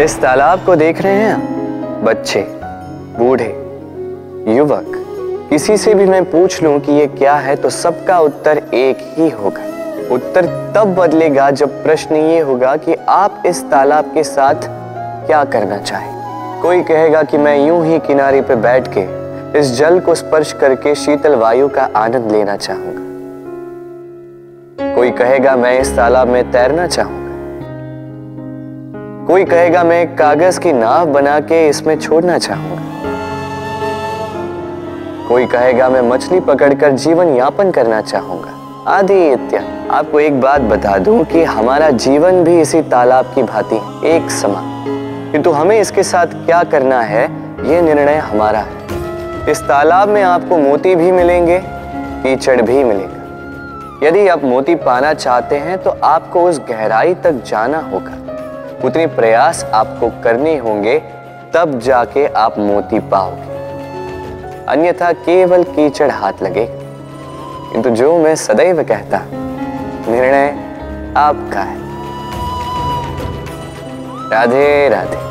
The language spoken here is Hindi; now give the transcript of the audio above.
इस तालाब को देख रहे हैं बच्चे, बूढ़े, युवक, किसी से भी मैं पूछ लूँ कि ये क्या है तो सबका उत्तर एक ही होगा। उत्तर तब बदलेगा जब प्रश्न ये होगा कि आप इस तालाब के साथ क्या करना चाहें। कोई कहेगा कि मैं यूँ ही किनारे पे बैठ के इस जल को स्पर्श करके शीतल वायु का आनंद लेना चाहूँगा। कोई कहेगा, मैं इस तालाब में तैरना चाहूँगा कोई कहेगा, मैं कागज़ की नाव बना के इसमें छोड़ना चाहूँगा। कोई कहेगा, मैं मछली पकड़कर जीवन यापन करना चाहूँगा। आदि इत्यादि आपको एक बात बता दूँ कि हमारा जीवन भी इसी तालाब की भांति एक समान। किंतु हमें इसके साथ क्या करना है यह निर्णय हमारा है। इस तालाब में आपको मोती भी मिलेंगे, कीचड़ भी मिलेगा। यदि आप मोती पाना चाहते हैं तो आपको उस गहराई तक जाना होगा। उतने प्रयास आपको करने होंगे, तब जाके आप मोती पाओगे। अन्यथा केवल कीचड़ हाथ लगे किंतु जो मैं सदैव कहता निर्णय आपका है। राधे राधे।